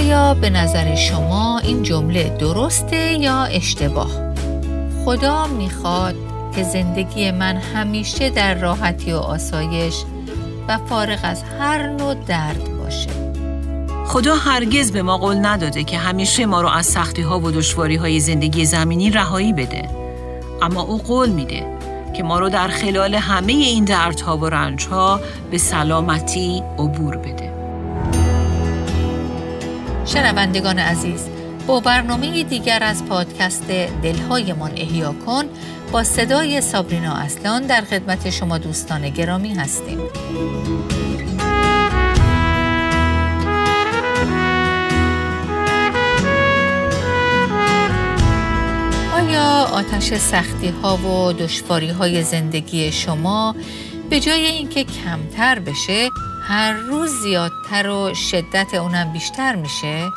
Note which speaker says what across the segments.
Speaker 1: آیا به نظر شما این جمله درسته یا اشتباه؟ خدا می‌خواد که زندگی من همیشه در راحتی و آسایش و فارغ از هر نوع درد باشه.
Speaker 2: خدا هرگز به ما قول نداده که همیشه ما رو از سختی ها و دشواری های زندگی زمینی رهایی بده. اما او قول میده که ما رو در خلال همه این دردها و رنجها به سلامتی عبور بده.
Speaker 1: شنوندگان عزیز با برنامه دیگر از پادکست دلهایمان احیا کن با صدای سابرینا اصلان در خدمت شما دوستان گرامی هستیم. آیا آتش سختی ها و دشواری های زندگی شما به جای اینکه کمتر بشه هر روز زیادتر و شدت اونم بیشتر میشه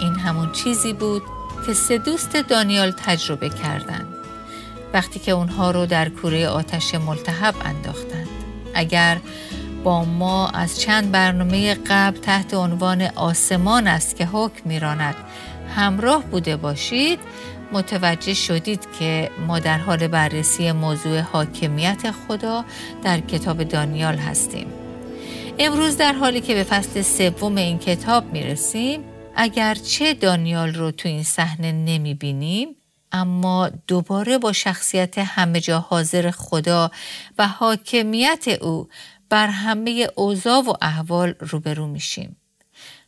Speaker 1: این همون چیزی بود که سه دوست دانیال تجربه کردند وقتی که اونها رو در کوره آتش ملتهب انداختند اگر با ما از چند برنامه قبل تحت عنوان آسمان است که حکم میراند همراه بوده باشید متوجه شدید که ما در حال بررسی موضوع حاکمیت خدا در کتاب دانیال هستیم. امروز در حالی که به فصل سوم این کتاب می رسیم چه دانیال رو تو این صحنه نمی بینیم اما دوباره با شخصیت همه جا حاضر خدا و حاکمیت او بر همه اوضاع و احوال روبرو میشیم.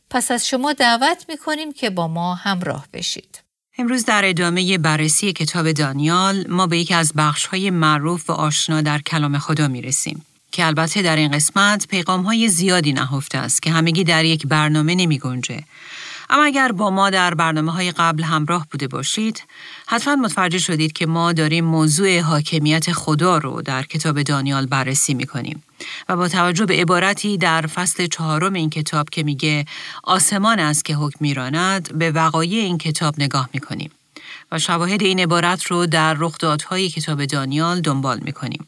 Speaker 1: پس از شما دعوت می‌کنیم که با ما همراه بشید.
Speaker 2: امروز در ادامه بررسی کتاب دانیال ما به یکی از بخش های معروف و آشنا در کلام خدا می رسیم. که البته در این قسمت پیغام های زیادی نهفته است که همگی در یک برنامه نمی گنجه. اما اگر با ما در برنامه های قبل همراه بوده باشید، حتما متوجه شدید که ما داریم موضوع حاکمیت خدا رو در کتاب دانیال بررسی می کنیم. و با توجه به عبارتی در فصل چهارم این کتاب که میگه آسمان است که حکم میراند به وقایع این کتاب نگاه می کنیم. و شواهد این عبارت رو در رخدادهای کتاب دانیال دنبال می کنیم.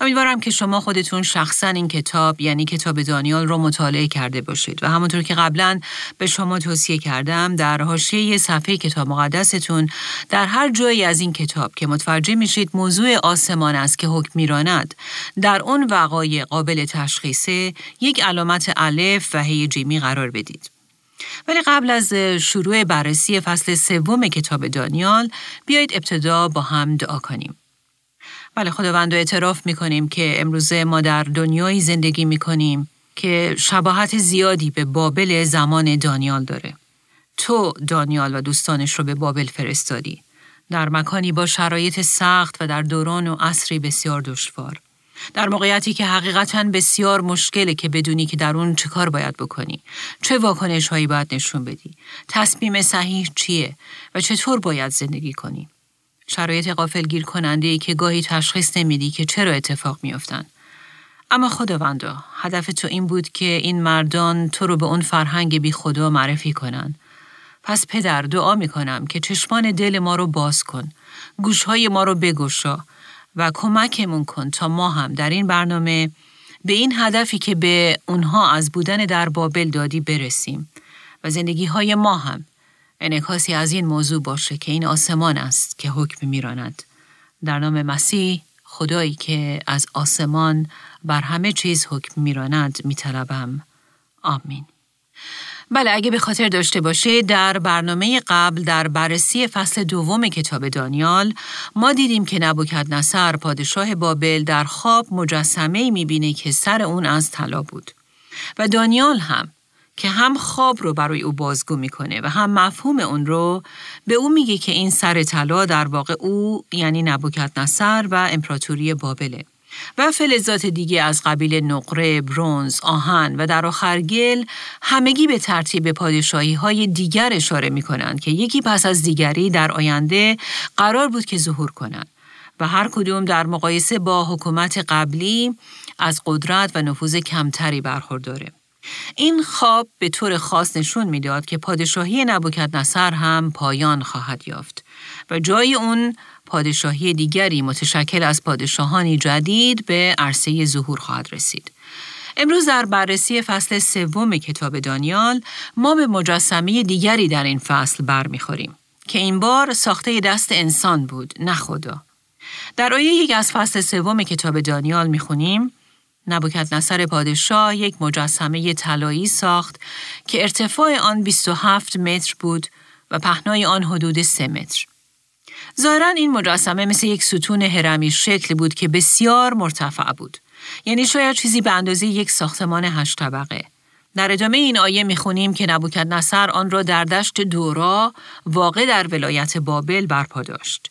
Speaker 2: امیدوارم که شما خودتون شخصا این کتاب یعنی کتاب دانیال رو مطالعه کرده باشید و همونطور که قبلا به شما توصیه کردم در حاشیه صفحه کتاب مقدستون در هر جایی از این کتاب که متوجه میشید موضوع آسمان است که حکم میراند در اون وقایع قابل تشخیصه یک علامت الف و هی جیمی قرار بدید. ولی قبل از شروع بررسی فصل سوم کتاب دانیال بیایید ابتدا با هم دعا کنیم. بله خداوند اعتراف می کنیم که امروزه ما در دنیایی زندگی می کنیم که شباهت زیادی به بابل زمان دانیال داره. تو دانیال و دوستانش رو به بابل فرستادی. در مکانی با شرایط سخت و در دوران و عصری بسیار دشوار. در موقعیتی که حقیقتا بسیار مشکله که بدونی که در اون چه کار باید بکنی. چه واکنش هایی باید نشون بدی. تصمیم صحیح چیه و چطور باید زندگی کنی. شرایط گیر کننده ای که گاهی تشخیص نمیدی که چرا اتفاق میافتن. اما خداوندا هدف تو این بود که این مردان تو رو به اون فرهنگ بی خدا معرفی کنن. پس پدر دعا می‌کنم که چشمان دل ما رو باز کن. گوشهای ما رو بگشا و کمکمون کن تا ما هم در این برنامه به این هدفی که به اونها از بودن در بابل دادی برسیم و زندگی های ما هم انعکاسی از این موضوع باشه که این آسمان است که حکم میراند. در نام مسیح خدایی که از آسمان بر همه چیز حکم میراند میطلبم. آمین. بله اگه به خاطر داشته باشه در برنامه قبل در بررسی فصل دوم کتاب دانیال ما دیدیم که نبوکد نصر پادشاه بابل در خواب مجسمه می‌بینه که سر اون از طلا بود و دانیال هم که هم خواب رو برای او بازگو می‌کنه و هم مفهوم اون رو به او میگه که این سر طلا در واقع او یعنی نبوکت نصر و امپراتوری بابله. و فلزات دیگه از قبیل نقره، برونز، آهن و در آخر گل همگی به ترتیب پادشاهی های دیگر اشاره می کنند که یکی پس از دیگری در آینده قرار بود که ظهور کنند و هر کدوم در مقایسه با حکومت قبلی از قدرت و نفوذ کمتری برخورداره. این خواب به طور خاص نشون می‌داد که پادشاهی نبوکت نصر هم پایان خواهد یافت و جای اون پادشاهی دیگری متشکل از پادشاهانی جدید به عرصه ظهور خواهد رسید. امروز در بررسی فصل سوم کتاب دانیال ما به مجسمه دیگری در این فصل برمیخوریم که این بار ساخته دست انسان بود نه خدا. در آیه یک از فصل سوم کتاب دانیال می‌خونیم نبوکت نصر پادشاه یک مجسمه طلایی ساخت که ارتفاع آن 27 متر بود و پهنای آن حدود 3 متر. ظاهرا این مجسمه مثل یک ستون هرمی شکل بود که بسیار مرتفع بود. یعنی شاید چیزی به اندازه یک ساختمان هشت طبقه. در ادامه این آیه می‌خونیم که نبوکت نصر آن را در دشت دورا واقع در ولایت بابل برپا داشت.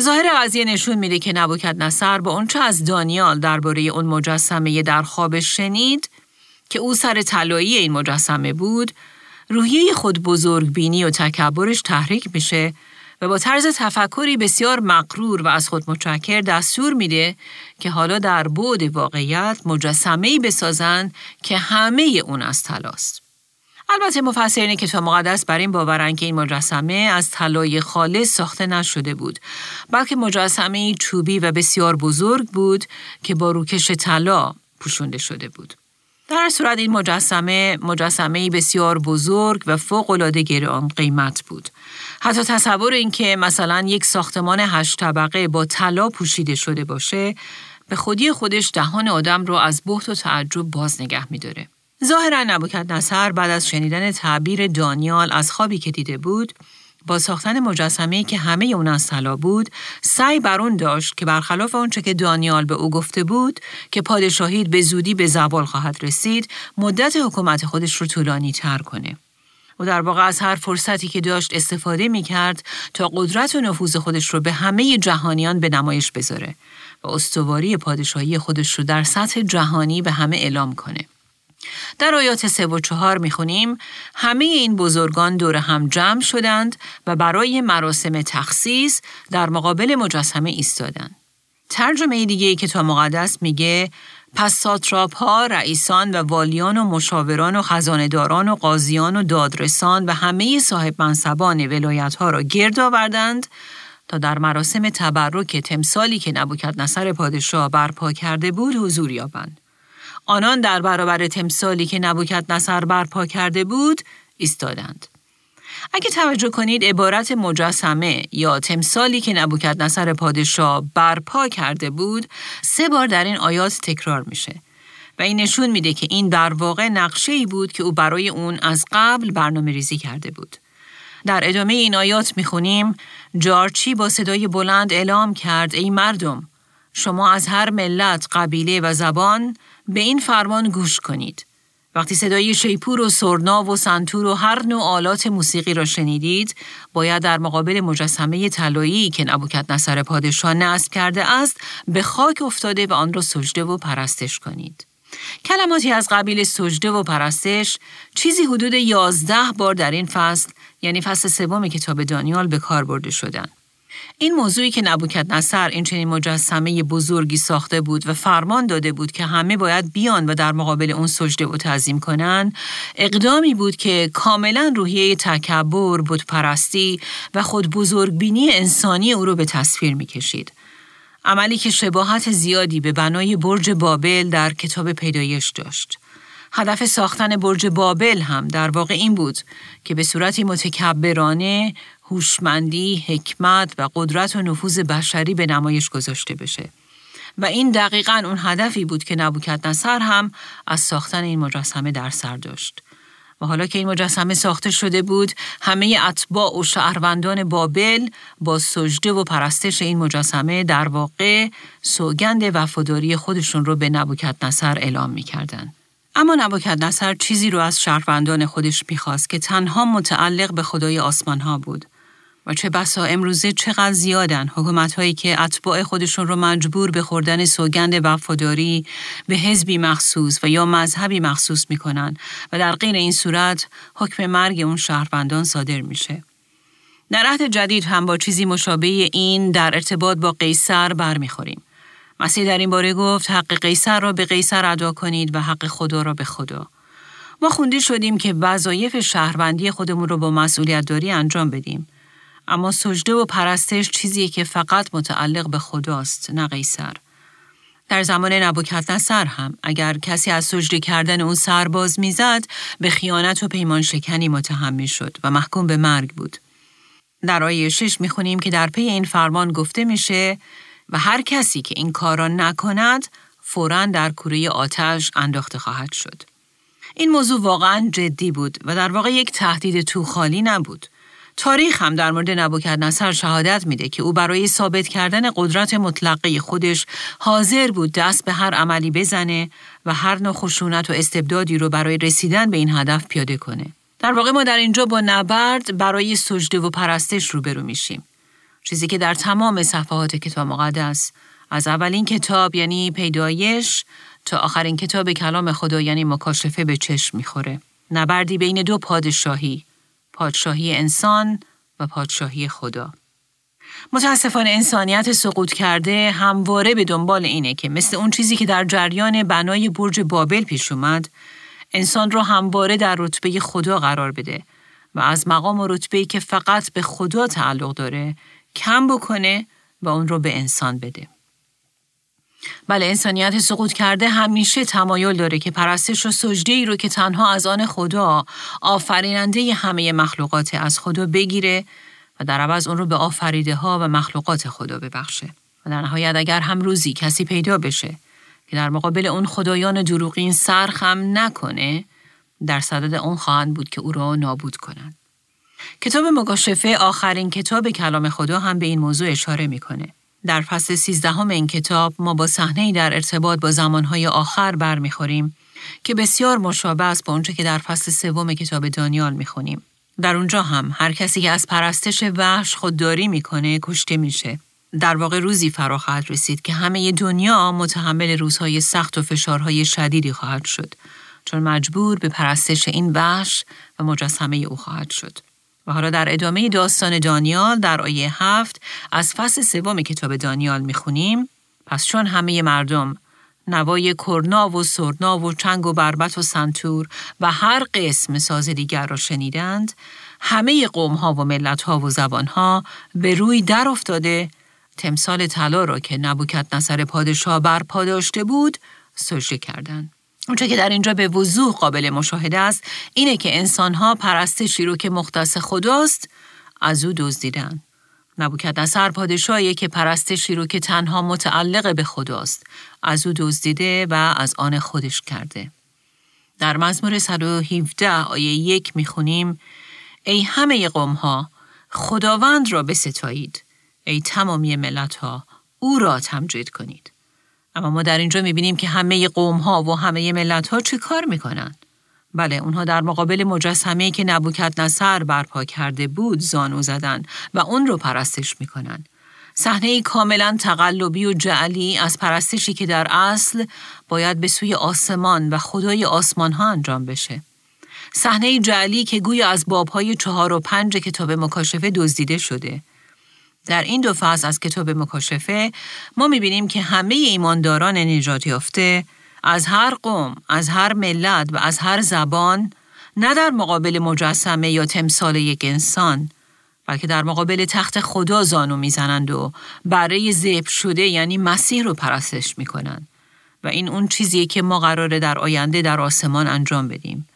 Speaker 2: ظاهر قضیه نشون میده که نبوکت نصر با اونچه از دانیال درباره اون مجسمه در خواب شنید که او سر طلایی این مجسمه بود روحیه خود بزرگ بینی و تکبرش تحریک میشه و با طرز تفکری بسیار مقرور و از خود متشکر دستور میده که حالا در بعد واقعیت مجسمه‌ای بسازند که همه اون از طلاست. البته مفسرین کتاب مقدس بر این باورن که این مجسمه از طلای خالص ساخته نشده بود بلکه مجسمه چوبی و بسیار بزرگ بود که با روکش طلا پوشونده شده بود در صورت این مجسمه مجسمه بسیار بزرگ و فوق العاده گران قیمت بود حتی تصور اینکه مثلا یک ساختمان هشت طبقه با طلا پوشیده شده باشه به خودی خودش دهان آدم رو از بحت و تعجب باز نگه میداره. ظاهرا نبوکت نصر بعد از شنیدن تعبیر دانیال از خوابی که دیده بود با ساختن مجسمه که همه اون از طلا بود سعی بر اون داشت که برخلاف آنچه که دانیال به او گفته بود که پادشاهید به زودی به زوال خواهد رسید مدت حکومت خودش رو طولانی تر کنه و در واقع از هر فرصتی که داشت استفاده می کرد تا قدرت و نفوذ خودش رو به همه جهانیان به نمایش بذاره و استواری پادشاهی خودش رو در سطح جهانی به همه اعلام کنه. در آیات سه و چهار می‌خونیم همه این بزرگان دور هم جمع شدند و برای مراسم تخصیص در مقابل مجسمه ایستادند. ترجمه دیگه ای که تا مقدس میگه پس ساتراپ ها، رئیسان و والیان و مشاوران و خزانداران و قاضیان و دادرسان و همه صاحب منصبان ولایت ها را گرد آوردند تا در مراسم تبرک تمثالی که نبوکت نصر پادشاه برپا کرده بود حضور یابند. آنان در برابر تمثالی که نبوکت نصر برپا کرده بود ایستادند. اگه توجه کنید عبارت مجسمه یا تمثالی که نبوکت نصر پادشاه برپا کرده بود سه بار در این آیات تکرار میشه و این نشون میده که این در واقع نقشه ای بود که او برای اون از قبل برنامه ریزی کرده بود. در ادامه این آیات می‌خونیم جارچی با صدای بلند اعلام کرد ای مردم شما از هر ملت، قبیله و زبان به این فرمان گوش کنید. وقتی صدای شیپور و سرنا و سنتور و هر نوع آلات موسیقی را شنیدید، باید در مقابل مجسمه طلایی که نبوکت نصر پادشاه نصب کرده است، به خاک افتاده و آن را سجده و پرستش کنید. کلماتی از قبیل سجده و پرستش چیزی حدود یازده بار در این فصل یعنی فصل سوم کتاب دانیال به کار برده شدند. این موضوعی که نبوکت نصر این چنین مجسمه بزرگی ساخته بود و فرمان داده بود که همه باید بیان و در مقابل اون سجده و تعظیم کنند اقدامی بود که کاملا روحیه تکبر بود پرستی و خود بزرگبینی انسانی او رو به تصویر می کشید. عملی که شباهت زیادی به بنای برج بابل در کتاب پیدایش داشت. هدف ساختن برج بابل هم در واقع این بود که به صورتی متکبرانه هوشمندی، حکمت و قدرت و نفوذ بشری به نمایش گذاشته بشه. و این دقیقا اون هدفی بود که نبوکت نصر هم از ساختن این مجسمه در سر داشت. و حالا که این مجسمه ساخته شده بود، همه اتباع و شهروندان بابل با سجده و پرستش این مجسمه در واقع سوگند وفاداری خودشون رو به نبوکت نصر اعلام می کردن. اما نبوکت نصر چیزی رو از شهروندان خودش می‌خواست که تنها متعلق به خدای آسمان ها بود و چه بسا امروزه چقدر زیادن حکومت هایی که اتباع خودشون رو مجبور به خوردن سوگند وفاداری به حزبی مخصوص و یا مذهبی مخصوص می‌کنن و در غیر این صورت حکم مرگ اون شهروندان صادر میشه. در عهد جدید هم با چیزی مشابه این در ارتباط با قیصر برمیخوریم. مسیح در این باره گفت حق قیصر را به قیصر ادا کنید و حق خدا را به خدا. ما خونده شدیم که وظایف شهروندی خودمون رو با مسئولیت داری انجام بدیم. اما سجده و پرستش چیزیه که فقط متعلق به خداست نه قیصر. در زمان نبوکت نصر هم اگر کسی از سجده کردن اون سرباز می‌زد به خیانت و پیمان شکنی متهم شد و محکوم به مرگ بود. در آیه شش می‌خونیم که در پی این فرمان گفته میشه و هر کسی که این کار را نکند فورا در کوره آتش انداخته خواهد شد. این موضوع واقعا جدی بود و در واقع یک تهدید تو خالی نبود. تاریخ هم در مورد نصر شهادت میده که او برای ثابت کردن قدرت مطلقه خودش حاضر بود دست به هر عملی بزنه و هر نوع و استبدادی رو برای رسیدن به این هدف پیاده کنه. در واقع ما در اینجا با نبرد برای سجده و پرستش روبرو میشیم. چیزی که در تمام صفحات کتاب مقدس از اولین کتاب یعنی پیدایش تا آخرین کتاب کلام خدا یعنی مکاشفه به چشم می‌خوره. نبردی بین دو پادشاهی پادشاهی انسان و پادشاهی خدا. متاسفانه انسانیت سقوط کرده همواره به دنبال اینه که مثل اون چیزی که در جریان بنای برج بابل پیش اومد انسان را همواره در رتبه خدا قرار بده و از مقام و رتبه‌ای که فقط به خدا تعلق داره کم بکنه و اون رو به انسان بده. بله انسانیت سقوط کرده همیشه تمایل داره که پرستش و سجده ای رو که تنها از آن خدا آفریننده همه مخلوقات از خدا بگیره و در عوض اون رو به آفریده ها و مخلوقات خدا ببخشه. و در نهایت اگر هم روزی کسی پیدا بشه که در مقابل اون خدایان دروغین سرخم نکنه در صدد اون خواهند بود که او را نابود کنند. کتاب مکاشفه آخرین کتاب کلام خدا هم به این موضوع اشاره می‌کنه. در فصل سیزدهم این کتاب ما با صحنه در ارتباط با زمانهای آخر برمیخوریم که بسیار مشابه است با اونچه که در فصل سوم کتاب دانیال می‌خونیم. در اونجا هم هر کسی که از پرستش وحش خودداری می‌کنه کشته میشه. در واقع روزی فرا خواهد رسید که همه دنیا متحمل روزهای سخت و فشارهای شدیدی خواهد شد چون مجبور به پرستش این وحش و مجسمه او خواهد شد. و حالا در ادامه داستان دانیال در آیه هفت از فصل سوم کتاب دانیال می‌خونیم پس چون همه مردم نوای کرنا و سرنا و چنگ و بربت و سنتور و هر قسم ساز دیگر را شنیدند همه قوم ها و ملت ها و زبان ها به روی در افتاده تمثال طلا را که نبوکت نصر پادشاه برپا داشته بود سجده کردند. اونچه که در اینجا به وضوح قابل مشاهده است اینه که انسانها پرستشی رو که مختص خداست از او دزدیدن. نبوکدنصر پادشاهی که پرستشی رو که تنها متعلق به خداست از او دزدیده و از آن خودش کرده. در مزمور 117 آیه یک می‌خونیم ای همه قوم ها خداوند را بستایید ای تمامی ملت ها او را تمجید کنید. اما ما در اینجا می‌بینیم که همه قوم ها و همه ملت ها چه کار می‌کنن؟ بله اونها در مقابل مجسمه که نبوکت نصر برپا کرده بود زانو زدن و اون رو پرستش می‌کنن. صحنه کاملا تقلبی و جعلی از پرستشی که در اصل باید به سوی آسمان و خدای آسمان ها انجام بشه. صحنه جعلی که گویا از بابهای چهار و پنج کتاب مکاشفه دزدیده شده در این دو فصل از کتاب مکاشفه ما می‌بینیم که همه ایمانداران نجات یافته از هر قوم، از هر ملت و از هر زبان نه در مقابل مجسمه یا تمثال یک انسان بلکه در مقابل تخت خدا زانو می‌زنند و برای زیب شده یعنی مسیح رو پرستش می‌کنند و این اون چیزیه که ما قراره در آینده در آسمان انجام بدیم.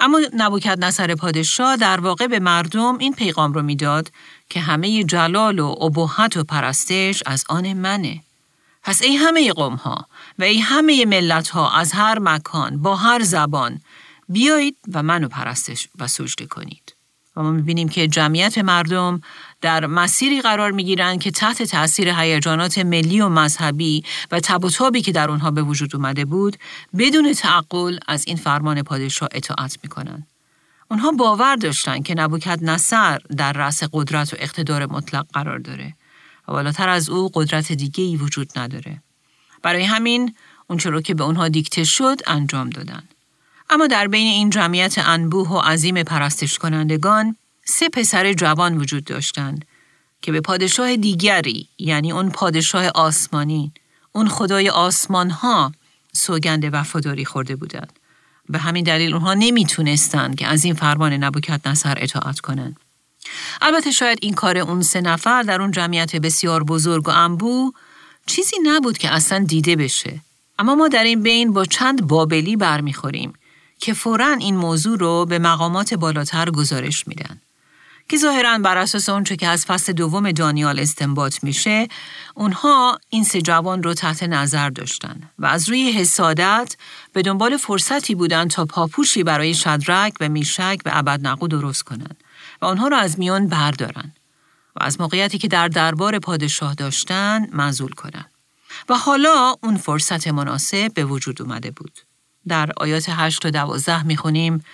Speaker 2: اما نبوکت نصر پادشاه در واقع به مردم این پیغام رو می‌داد که همه جلال و ابهت و پرستش از آن منه. پس ای همه قوم ها و ای همه ملت ها از هر مکان با هر زبان بیایید و منو پرستش و سجده کنید. و ما می‌بینیم که جمعیت مردم در مسیری قرار می‌گیرند که تحت تاثیر هیجانات ملی و مذهبی و تب که در اونها به وجود اومده بود بدون تعقل از این فرمان پادشاه اطاعت می‌کنند. اونها باور داشتند که نبوکت نصر در رأس قدرت و اقتدار مطلق قرار داره و بالاتر از او قدرت دیگه ای وجود نداره. برای همین اونچه رو که به اونها دیکته شد انجام دادن. اما در بین این جمعیت انبوه و عظیم پرستش کنندگان سه پسر جوان وجود داشتند که به پادشاه دیگری یعنی اون پادشاه آسمانی اون خدای آسمان ها سوگند وفاداری خورده بودند. به همین دلیل اونها نمی‌تونستند که از این فرمان نبوکت نصر اطاعت کنند. البته شاید این کار اون سه نفر در اون جمعیت بسیار بزرگ و انبو چیزی نبود که اصلا دیده بشه. اما ما در این بین با چند بابلی برمیخوریم که فورا این موضوع رو به مقامات بالاتر گزارش میدن. که ظاهرا بر اساس اونچه که از فصل دوم دانیال استنباط میشه اونها این سه جوان رو تحت نظر داشتن و از روی حسادت به دنبال فرصتی بودن تا پاپوشی برای شدرک و میشک و ابدنقو درست کنند و آنها را از میان بردارن و از موقعیتی که در دربار پادشاه داشتن منزول کنند و حالا اون فرصت مناسب به وجود اومده بود. در آیات 8 تا 12 می‌خونیم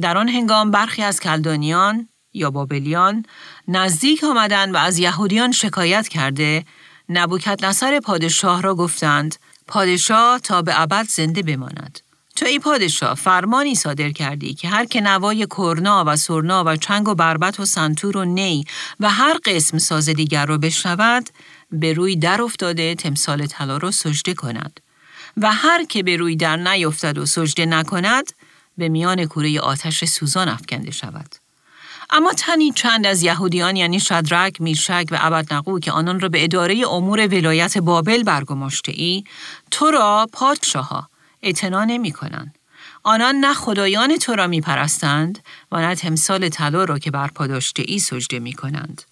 Speaker 2: در آن هنگام برخی از کلدانیان یا بابلیان نزدیک آمدند و از یهودیان شکایت کرده نبوکت نصر پادشاه را گفتند پادشاه تا به ابد زنده بماند. تو ای پادشاه فرمانی صادر کردی که هر که نوای کرنا و سرنا و چنگ و بربت و سنتور و نی و هر قسم ساز دیگر را بشنود به روی در افتاده تمثال طلا را سجده کند و هر که به روی در نیفتد و سجده نکند به میان کوره آتش سوزان افکنده شود. اما تنی چند از یهودیان یعنی شدرک، میشک و ابدنقو که آنان را به اداره امور ولایت بابل برگماشته ای، تو را پادشاها اعتنا نمی کنند. آنان نه خدایان تو را می پرستند و نه تمثال طلا را که بر داشته ای سجده می کنند.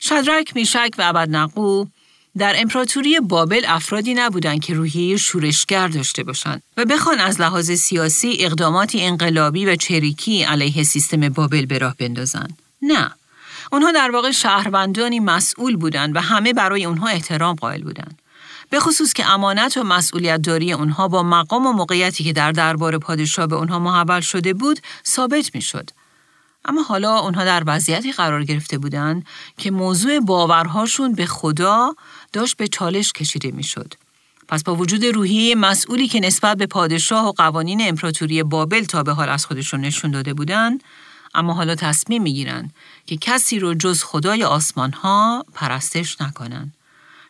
Speaker 2: شدرک، میشک و ابدنقو در امپراتوری بابل افرادی نبودند که روحیه شورشگر داشته باشند و بخوان از لحاظ سیاسی اقداماتی انقلابی و چریکی علیه سیستم بابل به راه بندازند. نه. آنها در واقع شهروندانی مسئول بودند و همه برای آنها احترام قائل بودند. به خصوص که امانت و مسئولیت داری اونها با مقام و موقعیتی که در دربار پادشاه به اونها محول شده بود ثابت می شد. اما حالا اونها در وضعیتی قرار گرفته بودند که موضوع باورهاشون به خدا داشت به چالش کشیده می‌شد. پس با وجود روحیه مسئولی که نسبت به پادشاه و قوانین امپراتوری بابل تا به حال از خودشون نشون داده بودند، اما حالا تصمیم می‌گیرند که کسی رو جز خدای آسمان ها پرستش نکنند.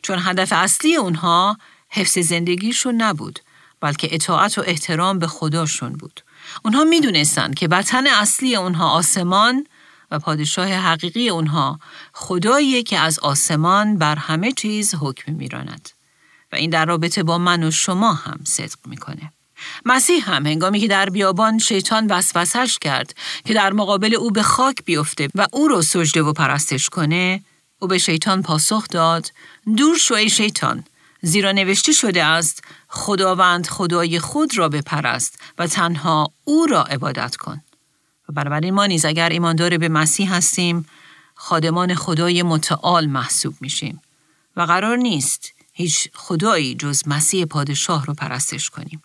Speaker 2: چون هدف اصلی اونها حفظ زندگیشون نبود، بلکه اطاعت و احترام به خداشون بود. اونها می‌دونستند که وطن اصلی اونها آسمان و پادشاه حقیقی اونها خدایی که از آسمان بر همه چیز حکم میراند و این در رابطه با من و شما هم صدق می‌کنه. مسیح هم هنگامی که در بیابان شیطان وسوسش کرد که در مقابل او به خاک بیفته و او رو سجده و پرستش کنه او به شیطان پاسخ داد دور شو ای شیطان زیرا نوشته شده است خداوند خدای خود را بپرست و تنها او را عبادت کن و بنابراین ما نیز اگر ایماندار به مسیح هستیم خادمان خدای متعال محسوب میشیم و قرار نیست هیچ خدایی جز مسیح پادشاه رو پرستش کنیم.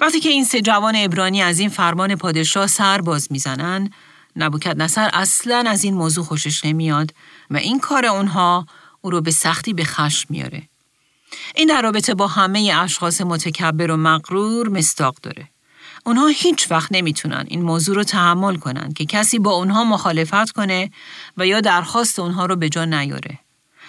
Speaker 2: وقتی که این سه جوان ابرانی از این فرمان پادشاه سر باز می‌زنن، نبوکت نصر اصلا از این موضوع خوشش نمیاد و این کار اونها او رو به سختی به خشم میاره. این در رابطه با همه اشخاص متکبر و مغرور مستاق داره. اونها هیچ وقت نمی‌تونن این موضوع رو تحمل کنن که کسی با اونها مخالفت کنه و یا درخواست اونها رو به جا نیاره.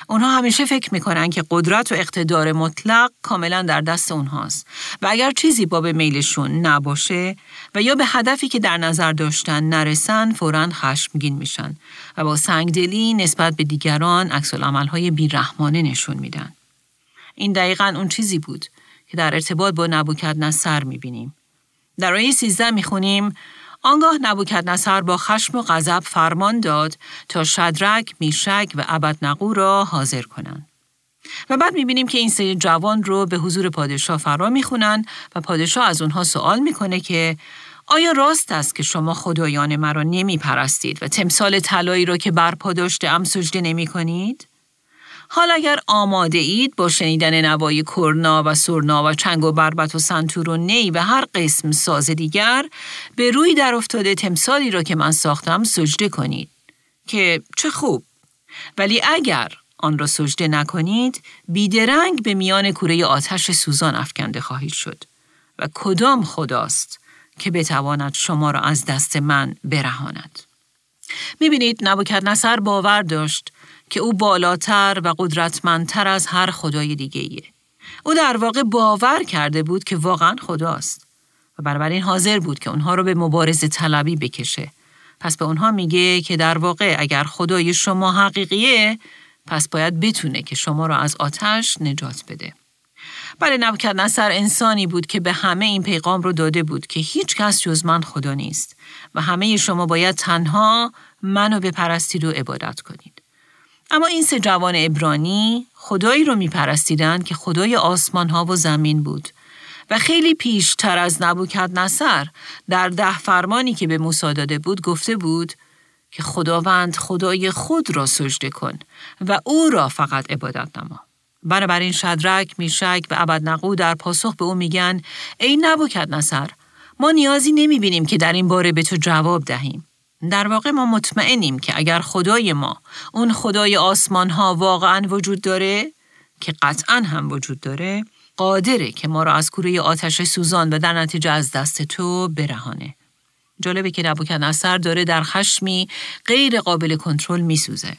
Speaker 2: اونها همیشه فکر می‌کنن که قدرت و اقتدار مطلق کاملا در دست اونهاست و اگر چیزی با به میلشون نباشه و یا به هدفی که در نظر داشتن نرسن فورا خشمگین میشن و با سنگدلی نسبت به دیگران عکس های بیرحمانه نشون میدن. این دقیقا اون چیزی بود که در ارتباط با نبوکت نصر می‌بینیم. در آیه 13 می‌خونیم آنگاه نبوکت نصر با خشم و غضب فرمان داد تا شدرک، میشک و ابدنقو را حاضر کنند. و بعد می‌بینیم که این سه جوان رو به حضور پادشاه فرا می‌خونن و پادشاه از اونها سوال می‌کنه که آیا راست است که شما خدایان مرا نمی پرستید و تمثال طلایی را که برپا داشته ام سجده نمی کنید؟ حال اگر آماده اید با شنیدن نوای کرنا و سرنا و چنگ و بربت و سنتور و نی و هر قسم ساز دیگر به روی در افتاده تمثالی را که من ساختم سجده کنید. که چه خوب. ولی اگر آن را سجده نکنید بیدرنگ به میان کوره آتش سوزان افکنده خواهید شد و کدام خداست که بتواند شما را از دست من برهاند. می‌بینید نبوکت نصر باور داشت که او بالاتر و قدرتمندتر از هر خدای دیگه ایه. او در واقع باور کرده بود که واقعا خداست و بنابراین حاضر بود که اونها رو به مبارزه طلبی بکشه. پس به اونها میگه که در واقع اگر خدای شما حقیقیه پس باید بتونه که شما را از آتش نجات بده. بله نصر انسانی بود که به همه این پیغام رو داده بود که هیچ کس جز من خدا نیست و همه شما باید تنها منو بپرستید و عبادت کنید. اما این سه جوان ابرانی خدایی رو میپرستیدند که خدای آسمان ها و زمین بود و خیلی پیشتر از نبوکت نصر در ده فرمانی که به موسی داده بود گفته بود که خداوند خدای خود را سجده کن و او را فقط عبادت نما. بنابراین شدرک، میشک و ابدنقو در پاسخ به او میگن ای نبوکت نصر ما نیازی نمی‌بینیم که در این باره به تو جواب دهیم. در واقع ما مطمئنیم که اگر خدای ما اون خدای آسمان ها واقعا وجود داره که قطعا هم وجود داره قادره که ما را از کوره آتش سوزان و در نتیجه از دست تو برهانه. جالبه که نبوکدنصر داره در خشمی غیر قابل کنترل میسوزه.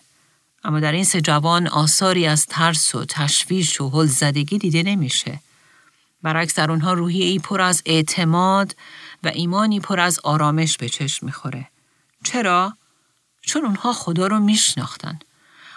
Speaker 2: اما در این سه جوان آثاری از ترس و تشویش و هل زدگی دیده نمیشه. برعکس در اونها روحی ای پر از اعتماد و ایمانی پر از آرامش به چشم می‌خوره. چرا؟ چون اونها خدا رو میشناختن.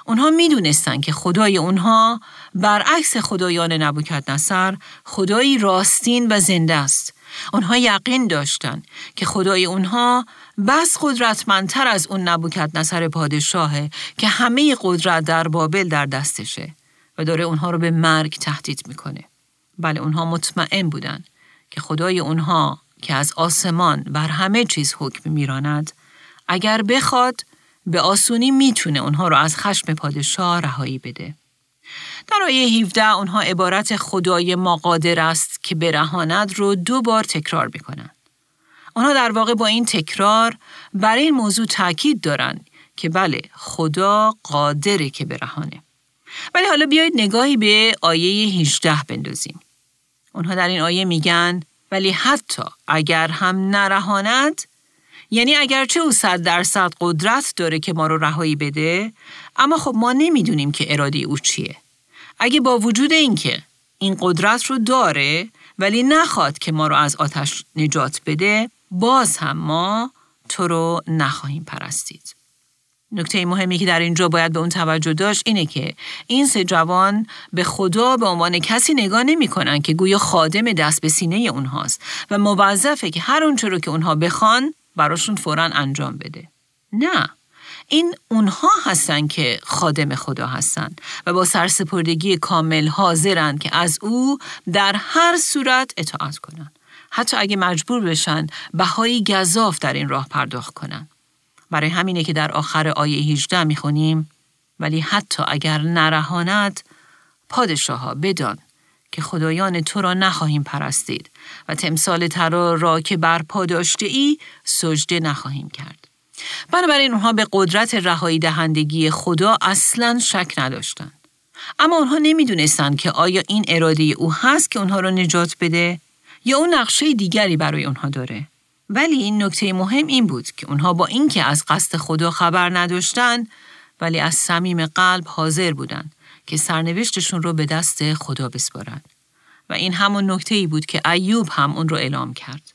Speaker 2: اونها می‌دونستن که خدای اونها برعکس خدایان نبوکت نصر خدایی راستین و زنده است. اونها یقین داشتند که خدای اونها بس قدرتمندتر از اون نبوکت نصر پادشاهه که همه قدرت در بابل در دستشه و داره اونها رو به مرگ تهدید می‌کنه. بله اونها مطمئن بودن که خدای اونها که از آسمان بر همه چیز حکم میراند اگر بخواد به آسونی می‌تونه اونها رو از خشم پادشاه رهایی بده. در آیه 17 اونها عبارت خدای ما قادر است که برهاند رو دو بار تکرار می‌کنن. آنها در واقع با این تکرار بر این موضوع تاکید دارند که بله خدا قادره که برهانه. ولی حالا بیایید نگاهی به آیه 18 بندازیم. اونها در این آیه میگن ولی حتی اگر هم نرهاند یعنی اگرچه او صد درصد قدرت داره که ما رو رهایی بده اما خب ما نمی‌دونیم که اراده او چیه. اگه با وجود اینکه این قدرت رو داره ولی نخواد که ما رو از آتش نجات بده باز هم ما تو رو نخواهیم پرستید. نکته مهمی که در اینجا باید به اون توجه داشت اینه که این سه جوان به خدا به عنوان کسی نگاه نمی کنن که گویا خادم دست به سینه اونهاست و موظفه که هر اونچه رو که اونها بخوان براشون فورا انجام بده. نه این اونها هستن که خادم خدا هستن و با سرسپردگی کامل حاضرن که از او در هر صورت اطاعت کنن. حتی اگه مجبور بشن بهایی گذاف در این راه پرداخت کنن. برای همینه که در آخر آیه 18 می‌خونیم ولی حتی اگر نرهاند پادشاه ها بدان که خدایان تو را نخواهیم پرستید و تمثال ترا را که بر داشته ای سجده نخواهیم کرد. بنابراین اونها به قدرت رهایی دهندگی خدا اصلا شک نداشتند. اما اونها نمی‌دونستند که آیا این اراده او هست که اونها را نجات بده یا اون نقشه دیگری برای اونها داره. ولی این نکته مهم این بود که اونها با اینکه از قصد خدا خبر نداشتند ولی از صمیم قلب حاضر بودند که سرنوشتشون رو به دست خدا بسپارند. و این همون نکته ای بود که ایوب هم اون رو اعلام کرد.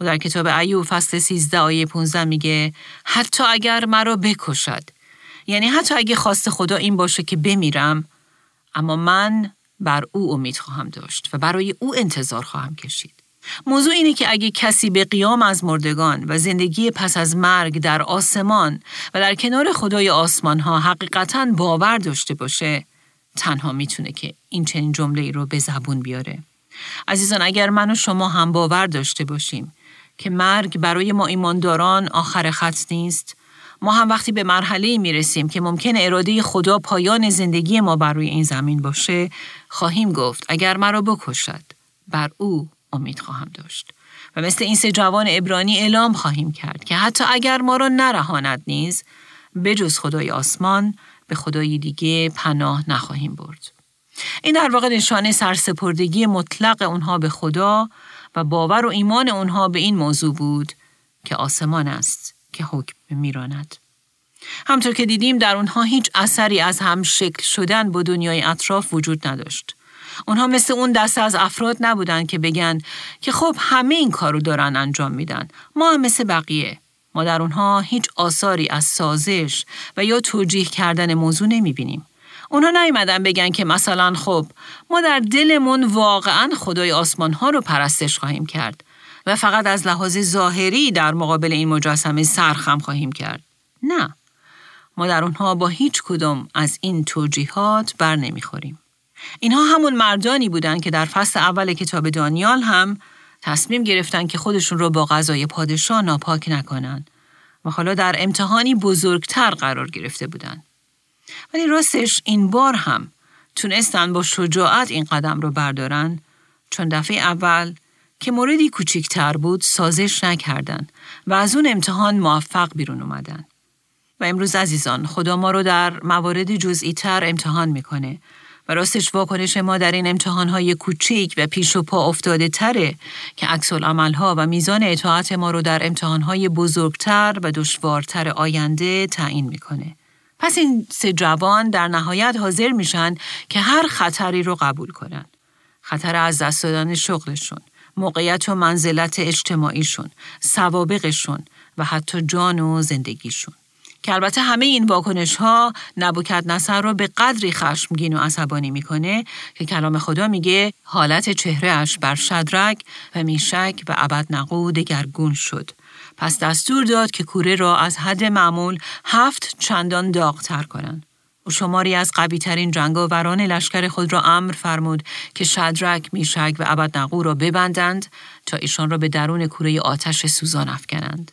Speaker 2: و در کتاب ایوب فصل 13 آیه 15 میگه حتی اگر مرا بکشد یعنی حتی اگه خواست خدا این باشه که بمیرم اما من بر او امید خواهم داشت و برای او انتظار خواهم کشید. موضوع اینه که اگه کسی به قیام از مردگان و زندگی پس از مرگ در آسمان و در کنار خدای آسمان ها حقیقتا باور داشته باشه تنها می‌تونه که این چنین جمله ای رو به زبون بیاره. عزیزان اگر من و شما هم باور داشته باشیم که مرگ برای ما ایمانداران آخر خط نیست ما هم وقتی به مرحله می رسیم که ممکن اراده خدا پایان زندگی ما بر روی این زمین باشه خواهیم گفت اگر مرا بکشد بر او امید خواهم داشت و مثل این سه جوان ابرانی اعلام خواهیم کرد که حتی اگر ما را نرهاند نیز بجز خدای آسمان به خدای دیگه پناه نخواهیم برد. این در واقع نشانه سرسپردگی مطلق اونها به خدا و باور و ایمان اونها به این موضوع بود که آسمان است که حکم میراند. همطور که دیدیم در اونها هیچ اثری از هم شکل شدن با دنیای اطراف وجود نداشت. اونها مثل اون دسته از افراد نبودن که بگن که خب همه این کارو دارن انجام میدن. ما هم مثل بقیه. ما در اونها هیچ آثاری از سازش و یا توجیه کردن موضوع نمی بینیم. اونا نیومدن بگن که مثلا خب ما در دلمون واقعا خدای آسمان ها رو پرستش خواهیم کرد و فقط از لحاظ ظاهری در مقابل این مجسمه سرخم خواهیم کرد. نه. ما در اونها با هیچ کدوم از این توجیهات بر نمی‌خوریم. اینها همون مردانی بودند که در فصل اول کتاب دانیال هم تصمیم گرفتن که خودشون رو با غذای پادشاه ناپاک نکنن و حالا در امتحانی بزرگتر قرار گرفته بودند. ولی راستش این بار هم تونستن با شجاعت این قدم رو بردارن چون دفعه اول که موردی کوچیکتر بود سازش نکردن و از اون امتحان موفق بیرون اومدن. و امروز عزیزان خدا ما رو در موارد جزئی تر امتحان می‌کنه و راستش واکنش ما در این امتحانهای کوچیک و پیش و پا افتاده تره که عکس ها و میزان اطاعت ما رو در امتحانهای بزرگتر و دشوارتر آینده تعیین می‌کنه. پس این سه جوان در نهایت حاضر میشن که هر خطری رو قبول کنن. خطر از دست دادن شغلشون، موقعیت و منزلت اجتماعیشون، سوابقشون و حتی جان و زندگیشون. که البته همه این واکنش ها نبوکت نصر رو به قدری خشمگین و عصبانی می‌کنه که کلام خدا میگه حالت چهرهش بر شدرک و میشک و عبد نقو دگرگون شد. پس دستور داد که کوره را از حد معمول هفت چندان داغتر کنند. و شماری از قوی ترین جنگاوران لشکر خود را امر فرمود که شدرک، میشک و نقو را ببندند تا ایشان را به درون کوره آتش سوزان افکنند.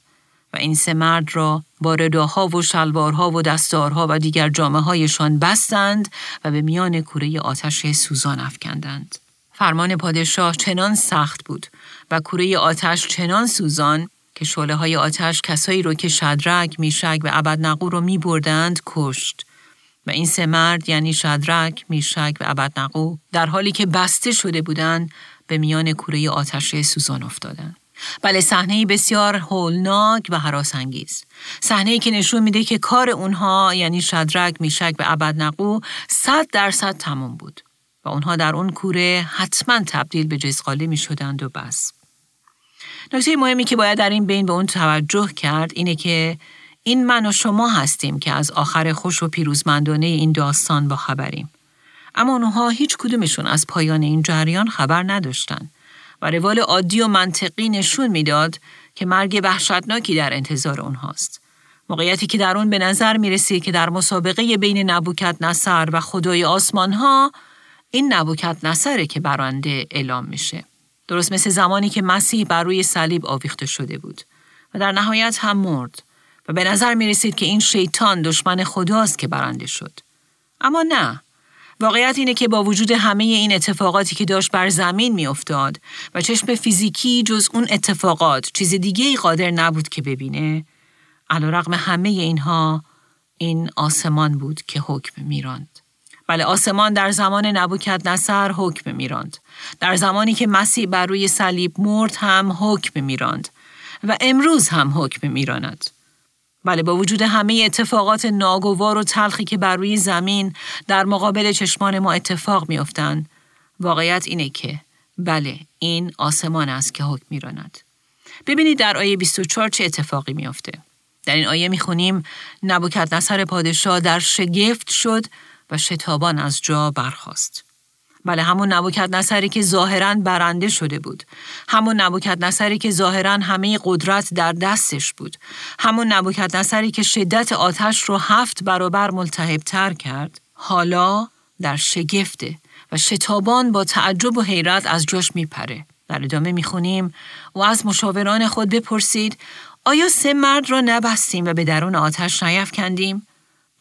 Speaker 2: و این سه مرد را با رداها و شلوارها و دستارها و دیگر جامعه هایشان بستند و به میان کوره آتش سوزان افکندند. فرمان پادشاه چنان سخت بود و کوره آتش چنان سوزان که شعله های آتش کسایی رو که شدرک، میشک و عبدنقو رو می بردند کشت. و این سه مرد یعنی شدرک، میشک و عبدنقو در حالی که بسته شده بودند به میان کوره آتش سوزان افتادند. بله صحنه بسیار هولناک و انگیز. صحنه که نشون میده که کار اونها یعنی شدرک، میشک و عبدنقو صد درصد تمام بود و اونها در اون کوره حتما تبدیل به جزقاله می شدند و بس. نکته مهمی که باید در این بین به اون توجه کرد اینه که این من و شما هستیم که از آخر خوش و پیروزمندانه این داستان با خبریم. اما اونها هیچ کدومشون از پایان این جریان خبر نداشتند. و روال عادی و منطقی نشون می‌داد که مرگ وحشتناکی در انتظار اونهاست. موقعیتی که در اون به نظر می رسید که در مسابقه بین نبوکت نصر و خدای آسمان ها این نبوکت نصره که برنده اعلام میشه. درست مثل زمانی که مسیح بر روی صلیب آویخته شده بود و در نهایت هم مرد و به نظر می رسید که این شیطان دشمن خداست که برنده شد. اما نه، واقعیت اینه که با وجود همه این اتفاقاتی که داشت بر زمین میافتاد و چشم فیزیکی جز اون اتفاقات چیز دیگه ای قادر نبود که ببینه علا رقم همه اینها این آسمان بود که حکم میراند. بله آسمان در زمان نبوکت نصر حکم میراند. در زمانی که مسیح بر روی صلیب مرد هم حکم میراند و امروز هم حکم میراند. بله با وجود همه اتفاقات ناگوار و تلخی که بر روی زمین در مقابل چشمان ما اتفاق میافتند واقعیت اینه که بله این آسمان است که حکم میراند. ببینید در آیه 24 چه اتفاقی میافته. در این آیه می‌خونیم نبوکت نصر پادشاه در شگفت شد و شتابان از جا برخاست. بله همون نبوکت نصری که ظاهرا برنده شده بود. همون نبوکت نصری که ظاهرا همه قدرت در دستش بود. همون نبوکت نصری که شدت آتش رو هفت برابر ملتهبتر کرد. حالا در شگفته و شتابان با تعجب و حیرت از جاش میپره. در ادامه می‌خونیم و از مشاوران خود بپرسید آیا سه مرد را نبستیم و به درون آتش نیفکندیم؟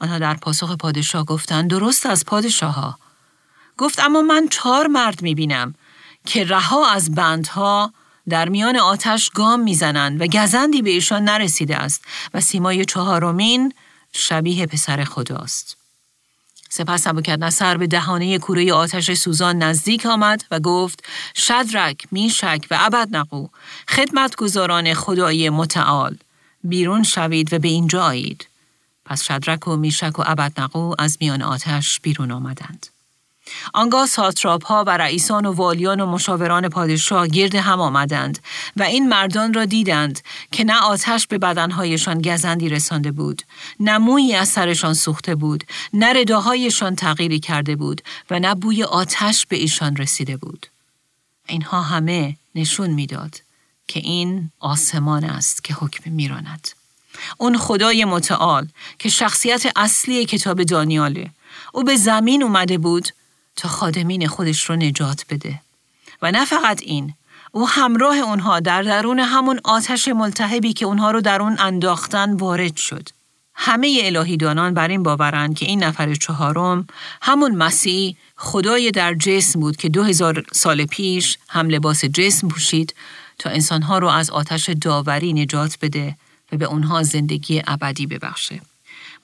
Speaker 2: آنها در پاسخ پادشاه گفتند درست از پادشاه ها. گفت اما من چهار مرد می‌بینم که رها از بندها در میان آتش گام می‌زنند و گزندی به ایشان نرسیده است و سیمای چهارمین شبیه پسر خداست. سپس کرد نصر به دهانه کوره آتش سوزان نزدیک آمد و گفت شدرک، میشک و عبد نقو خدمتگزاران خدای متعال بیرون شوید و به اینجا آیید. پس شدرک و میشک و عبد نقو از میان آتش بیرون آمدند. آنگاه ساتراپ ها و رئیسان و والیان و مشاوران پادشاه گرد هم آمدند و این مردان را دیدند که نه آتش به بدنهایشان گزندی رسانده بود، نه مویی از سرشان سوخته بود، نه رداهایشان تغییری کرده بود و نه بوی آتش به ایشان رسیده بود. اینها همه نشون می‌داد که این آسمان است که حکم میراند. اون خدای متعال که شخصیت اصلی کتاب دانیاله او به زمین اومده بود تا خادمین خودش رو نجات بده. و نه فقط این، او همراه اونها در درون همون آتش ملتهبی که اونها رو در اون انداختن وارد شد. همه الهی دانان بر این باورند که این نفر چهارم همون مسیح خدای در جسم بود که دو هزار سال پیش هم لباس جسم پوشید تا انسانها رو از آتش داوری نجات بده و به اونها زندگی ابدی ببخشه.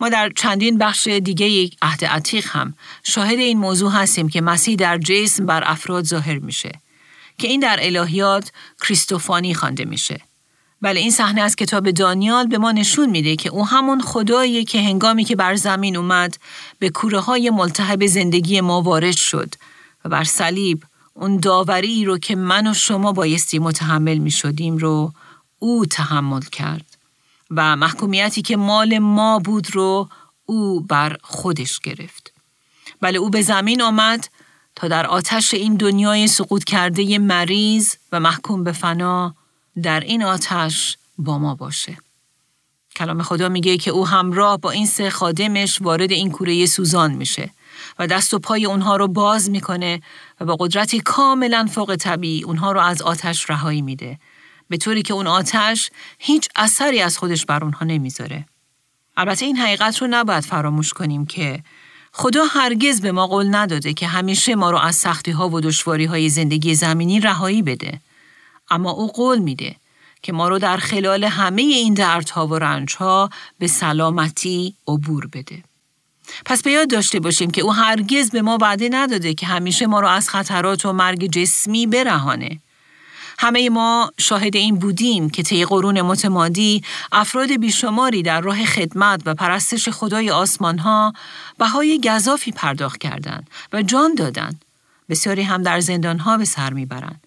Speaker 2: ما در چندین بخش دیگه عهد عتیق هم شاهد این موضوع هستیم که مسیح در جسم بر افراد ظاهر میشه که این در الهیات کریستوفانی خوانده میشه. بله این صحنه از کتاب دانیال به ما نشون میده که او همون خداییه که هنگامی که بر زمین اومد به کوره های ملتهب زندگی ما وارد شد و بر صلیب اون داوری رو که من و شما بایستی متحمل می شدیم رو او تحمل کرد. و محکومیتی که مال ما بود رو او بر خودش گرفت. بله او به زمین آمد تا در آتش این دنیای سقوط کرده مریض و محکوم به فنا در این آتش با ما باشه. کلام خدا میگه که او همراه با این سه خادمش وارد این کوره سوزان میشه و دست و پای اونها رو باز می‌کنه و با قدرتی کاملا فوق طبیعی اونها رو از آتش رهایی میده به طوری که اون آتش هیچ اثری از خودش بر اونها نمی‌ذاره. البته این حقیقت رو نباید فراموش کنیم که خدا هرگز به ما قول نداده که همیشه ما رو از سختی ها و دشواری های زندگی زمینی رهایی بده. اما او قول میده که ما رو در خلال همه این دردها و رنجها به سلامتی عبور بده. پس به یاد داشته باشیم که او هرگز به ما وعده نداده که همیشه ما رو از خطرات و مرگ جسمی برهانه. همه ما شاهد این بودیم که طی قرون متمادی افراد بیشماری در راه خدمت و پرستش خدای آسمان ها بهای گذافی پرداخت کردند و جان دادند. بسیاری هم در زندان ها به سر می‌برند.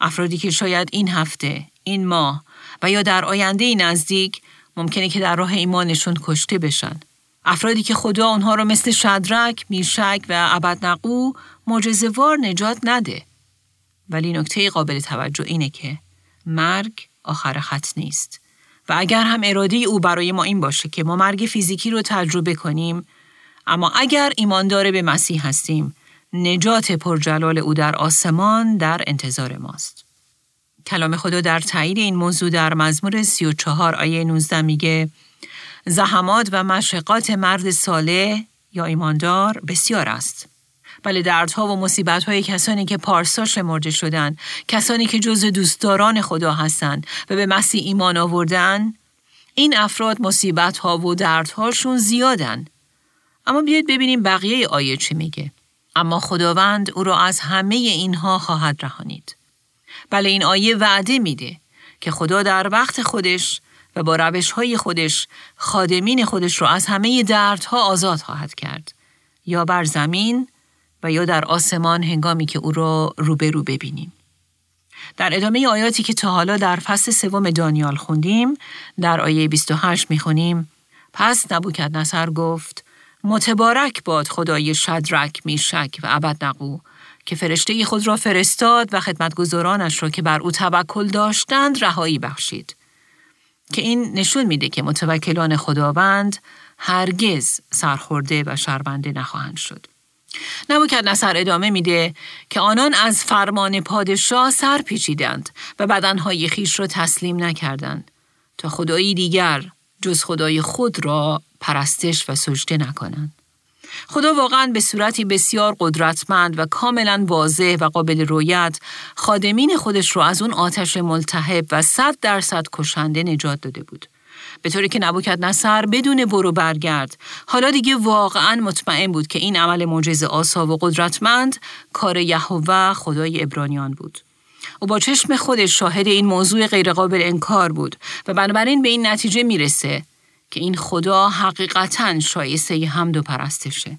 Speaker 2: افرادی که شاید این هفته، این ماه و یا در آینده نزدیک ممکنه که در راه ایمانشون کشته بشن. افرادی که خدا آنها را مثل شدرک، میشک و ابدنقو معجزه‌وار نجات نده. ولی نکته قابل توجه اینه که مرگ آخر خط نیست و اگر هم اراده او برای ما این باشه که ما مرگ فیزیکی رو تجربه کنیم اما اگر ایماندار به مسیح هستیم نجات پرجلال او در آسمان در انتظار ماست. کلام خدا در تایید این موضوع در مزمور 34 آیه 19 میگه زحمات و مشقات مرد صالح یا ایماندار بسیار است. بله دردها و های کسانی که پارسا شمرده شدن، کسانی که جز دوستداران خدا هستند و به مسیح ایمان آوردن، این افراد مصیبت ها و دردهاشون زیادن. اما بیاید ببینیم بقیه آیه چی میگه. اما خداوند او را از همه اینها خواهد رهانید. بله این آیه وعده میده که خدا در وقت خودش و با روش های خودش خادمین خودش را از همه دردها آزاد خواهد کرد. یا بر زمین و یا در آسمان هنگامی که او را روبرو ببینیم. در ادامه آیاتی که تا حالا در فصل سوم دانیال خوندیم در آیه 28 می‌خونیم پس نبوکد نصر گفت متبارک باد خدای شدرک میشک و ابدنقو که فرشته خود را فرستاد و خدمتگزارانش را که بر او توکل داشتند رهایی بخشید که این نشون میده که متوکلان خداوند هرگز سرخورده و شرمنده نخواهند شد. نبوکد نصر ادامه میده که آنان از فرمان پادشاه سر پیچیدند و بدنهای خیش را تسلیم نکردند تا خدایی دیگر جز خدای خود را پرستش و سجده نکنند. خدا واقعا به صورتی بسیار قدرتمند و کاملا واضح و قابل رویت خادمین خودش را از اون آتش ملتهب و صد درصد کشنده نجات داده بود. به طوری که نبوکت نصر بدون برو برگرد حالا دیگه واقعا مطمئن بود که این عمل معجز آسا و قدرتمند کار یهوه خدای ابرانیان بود. او با چشم خودش شاهد این موضوع غیرقابل انکار بود و بنابراین به این نتیجه می‌رسه که این خدا حقیقتا شایسته حمد و پرستشه.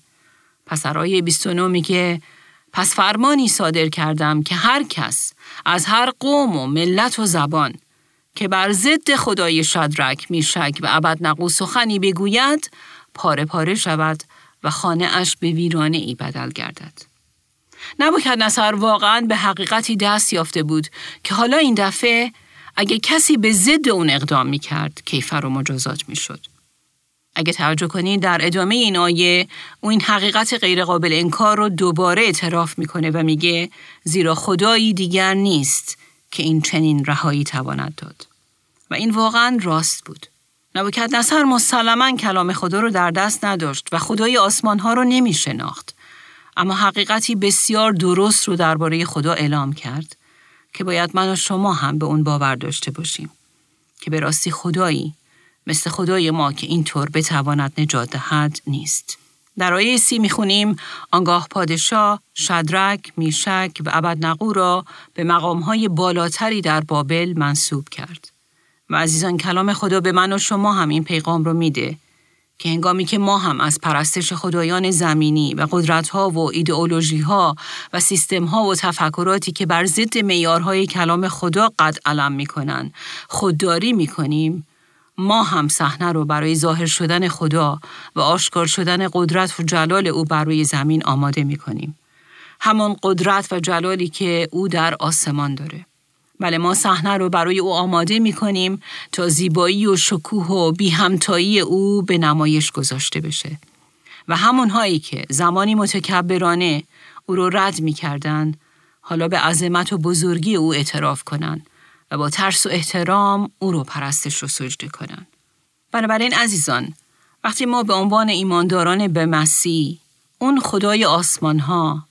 Speaker 2: پس آیه 29 میگه پس فرمانی صادر کردم که هر کس از هر قوم و ملت و زبان که بر ضد خدای شدرک میشک و ابد نقو سخنی بگوید پاره پاره شود و خانه اش به ویرانه ای بدل گردد. نبوکد نصر واقعا به حقیقتی دست یافته بود که حالا این دفعه اگه کسی به ضد اون اقدام می کرد کیفر و مجازات می شد. اگه توجه کنید در ادامه این آیه او این حقیقت غیرقابل انکار رو دوباره اعتراف می‌کنه و میگه زیرا خدایی دیگر نیست که این چنین رهایی تواند داد و این واقعا راست بود نبوکت نصر مسلما کلام خدا رو در دست نداشت و خدای آسمان ها رو نمی شناخت اما حقیقتی بسیار درست رو درباره خدا اعلام کرد که باید من و شما هم به اون باور داشته باشیم که به راستی خدایی مثل خدای ما که اینطور بتواند نجات دهد نیست. در آیه سی می‌خونیم آنگاه پادشاه شدرک، میشک و ابدنقو را به مقامهای بالاتری در بابل منصوب کرد. و عزیزان کلام خدا به من و شما هم این پیغام رو میده که هنگامی که ما هم از پرستش خدایان زمینی و قدرتها و ایدئولوژیها و سیستمها و تفکراتی که بر ضد معیارهای کلام خدا قد علم می‌کنن خودداری می‌کنیم ما هم صحنه رو برای ظاهر شدن خدا و آشکار شدن قدرت و جلال او بر روی زمین آماده می کنیم. همان قدرت و جلالی که او در آسمان داره. بله ما صحنه رو برای او آماده می کنیم تا زیبایی و شکوه و بی همتایی او به نمایش گذاشته بشه. و همونهایی که زمانی متکبرانه او رو رد می کردن، حالا به عظمت و بزرگی او اعتراف کنند و با ترس و احترام او رو پرستش و سجده کنند. بنابراین عزیزان وقتی ما به عنوان ایمانداران به مسیح اون خدای آسمان ها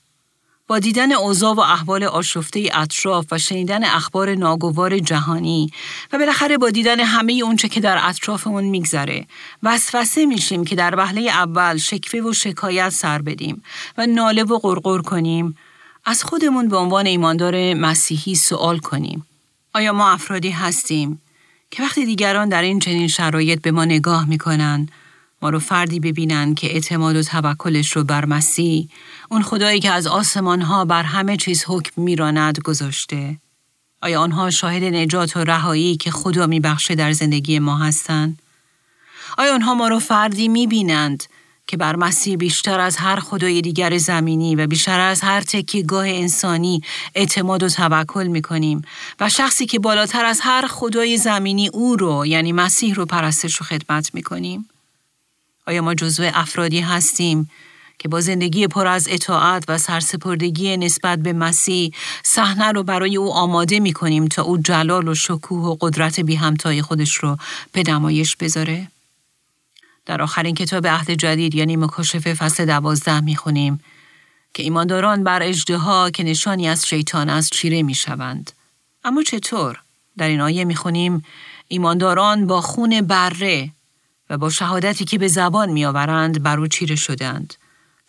Speaker 2: با دیدن اوضاع و احوال آشفته اطراف و شنیدن اخبار ناگوار جهانی و بالاخره با دیدن همه اونچه که در اطرافمون میگذره وسوسه میشیم که در وهله اول شکفه و شکایت سر بدیم و ناله و غرغر کنیم. از خودمون به عنوان ایماندار مسیحی سوال کنیم. آیا ما افرادی هستیم که وقتی دیگران در این چنین شرایط به ما نگاه می‌کنن ما رو فردی ببینن که اعتماد و توکلش رو بر مسیح اون خدایی که از آسمان ها بر همه چیز حکم میراند گذاشته آیا آنها شاهد نجات و رهایی که خدا میبخشه در زندگی ما هستند آیا آنها ما رو فردی می‌بینند که بر مسیح بیشتر از هر خدای دیگر زمینی و بیشتر از هر تکیگاه انسانی اعتماد و توکل می کنیم و شخصی که بالاتر از هر خدای زمینی او رو یعنی مسیح رو پرستش و خدمت می کنیم؟ آیا ما جزو افرادی هستیم که با زندگی پر از اطاعت و سرسپردگی نسبت به مسیح صحنه رو برای او آماده می کنیم تا او جلال و شکوه و قدرت بی همتای خودش رو به نمایش بذاره؟ در آخرین کتاب عهد جدید یعنی مکاشفه فصل دوازده می‌خونیم که ایمانداران بر اجدها که نشانی از شیطان است چیره می‌شوند. اما چطور؟ در این آیه می‌خونیم ایمانداران با خون بره و با شهادتی که به زبان میآورند بر او چیره شدند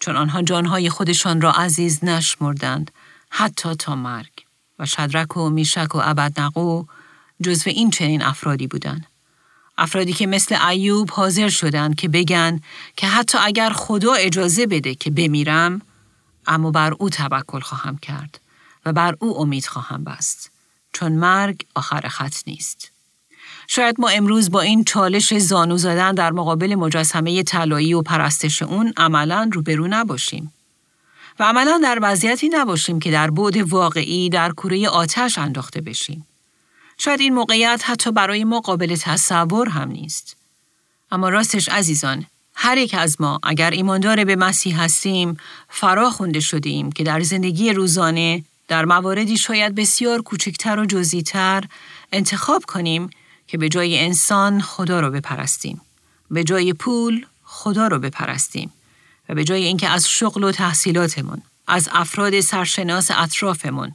Speaker 2: چون آنها جانهای خودشان را عزیز نشمردند حتی تا مرگ و شدرک و میشک و ابدنقو جزو این چنین افرادی بودند. افرادی که مثل ایوب حاضر شدند که بگن که حتی اگر خدا اجازه بده که بمیرم اما بر او توکل خواهم کرد و بر او امید خواهم بست چون مرگ آخر خط نیست. شاید ما امروز با این چالش زانو زدن در مقابل مجسمه طلایی و پرستش اون عملا روبرو نباشیم. و عملا در وضعیتی نباشیم که در بعد واقعی در کوره آتش انداخته بشیم. شاید این موقعیت حتی برای ما قابل تصور هم نیست. اما راستش عزیزان، هر یک از ما اگر ایماندار به مسیح هستیم، فرا خونده شدیم که در زندگی روزانه در مواردی شاید بسیار کوچکتر و جزیتر انتخاب کنیم که به جای انسان خدا رو بپرستیم. به جای پول خدا رو بپرستیم. و به جای اینکه از شغل و تحصیلاتمون، از افراد سرشناس اطرافمون،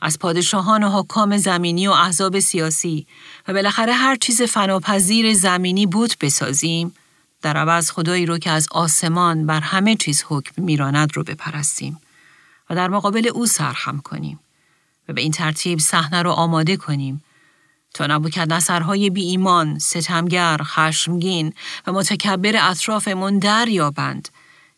Speaker 2: از پادشاهان و حکام زمینی و احزاب سیاسی و بالاخره هر چیز فناپذیر زمینی بود بسازیم در عوض خدایی رو که از آسمان بر همه چیز حکم میراند رو بپرستیم و در مقابل او سرخم کنیم و به این ترتیب صحنه رو آماده کنیم تا نبوکد نصرهای بی ایمان، ستمگر، خشمگین و متکبر اطرافمون دریابند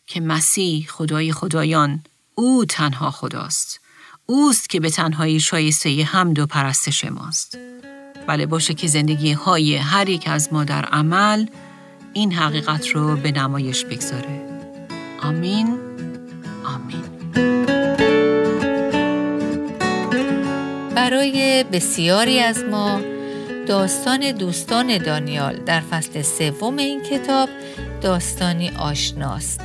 Speaker 2: که مسیح خدای خدایان او تنها خداست. اوست که به تنهایی شایسته حمد و پرستش ماست. بله باشه که زندگی های هر یک از ما در عمل این حقیقت رو به نمایش بگذاره. آمین آمین
Speaker 1: برای بسیاری از ما داستان دوستان دانیال در فصل سوم این کتاب داستانی آشناست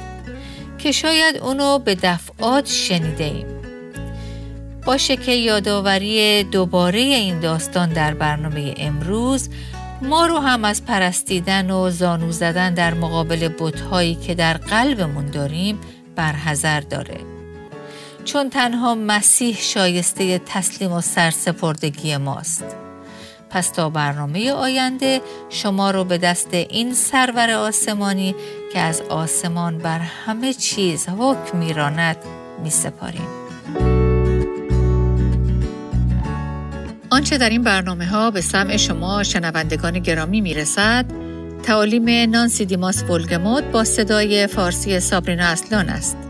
Speaker 1: که شاید اونو به دفعات شنیده ایم. باشه که یادآوری دوباره این داستان در برنامه امروز ما رو هم از پرستیدن و زانو زدن در مقابل بتهایی که در قلبمون داریم برحذر داره. چون تنها مسیح شایسته تسلیم و سرسپردگی ماست. پس تا برنامه آینده شما رو به دست این سرور آسمانی که از آسمان بر همه چیز حکم میراند می سپاریم. آنچه در این برنامه ها به سمع شما شنوندگان گرامی می رسد تعالیم نانسی دیماس ولگموت با صدای فارسی سابرینا اصلان است.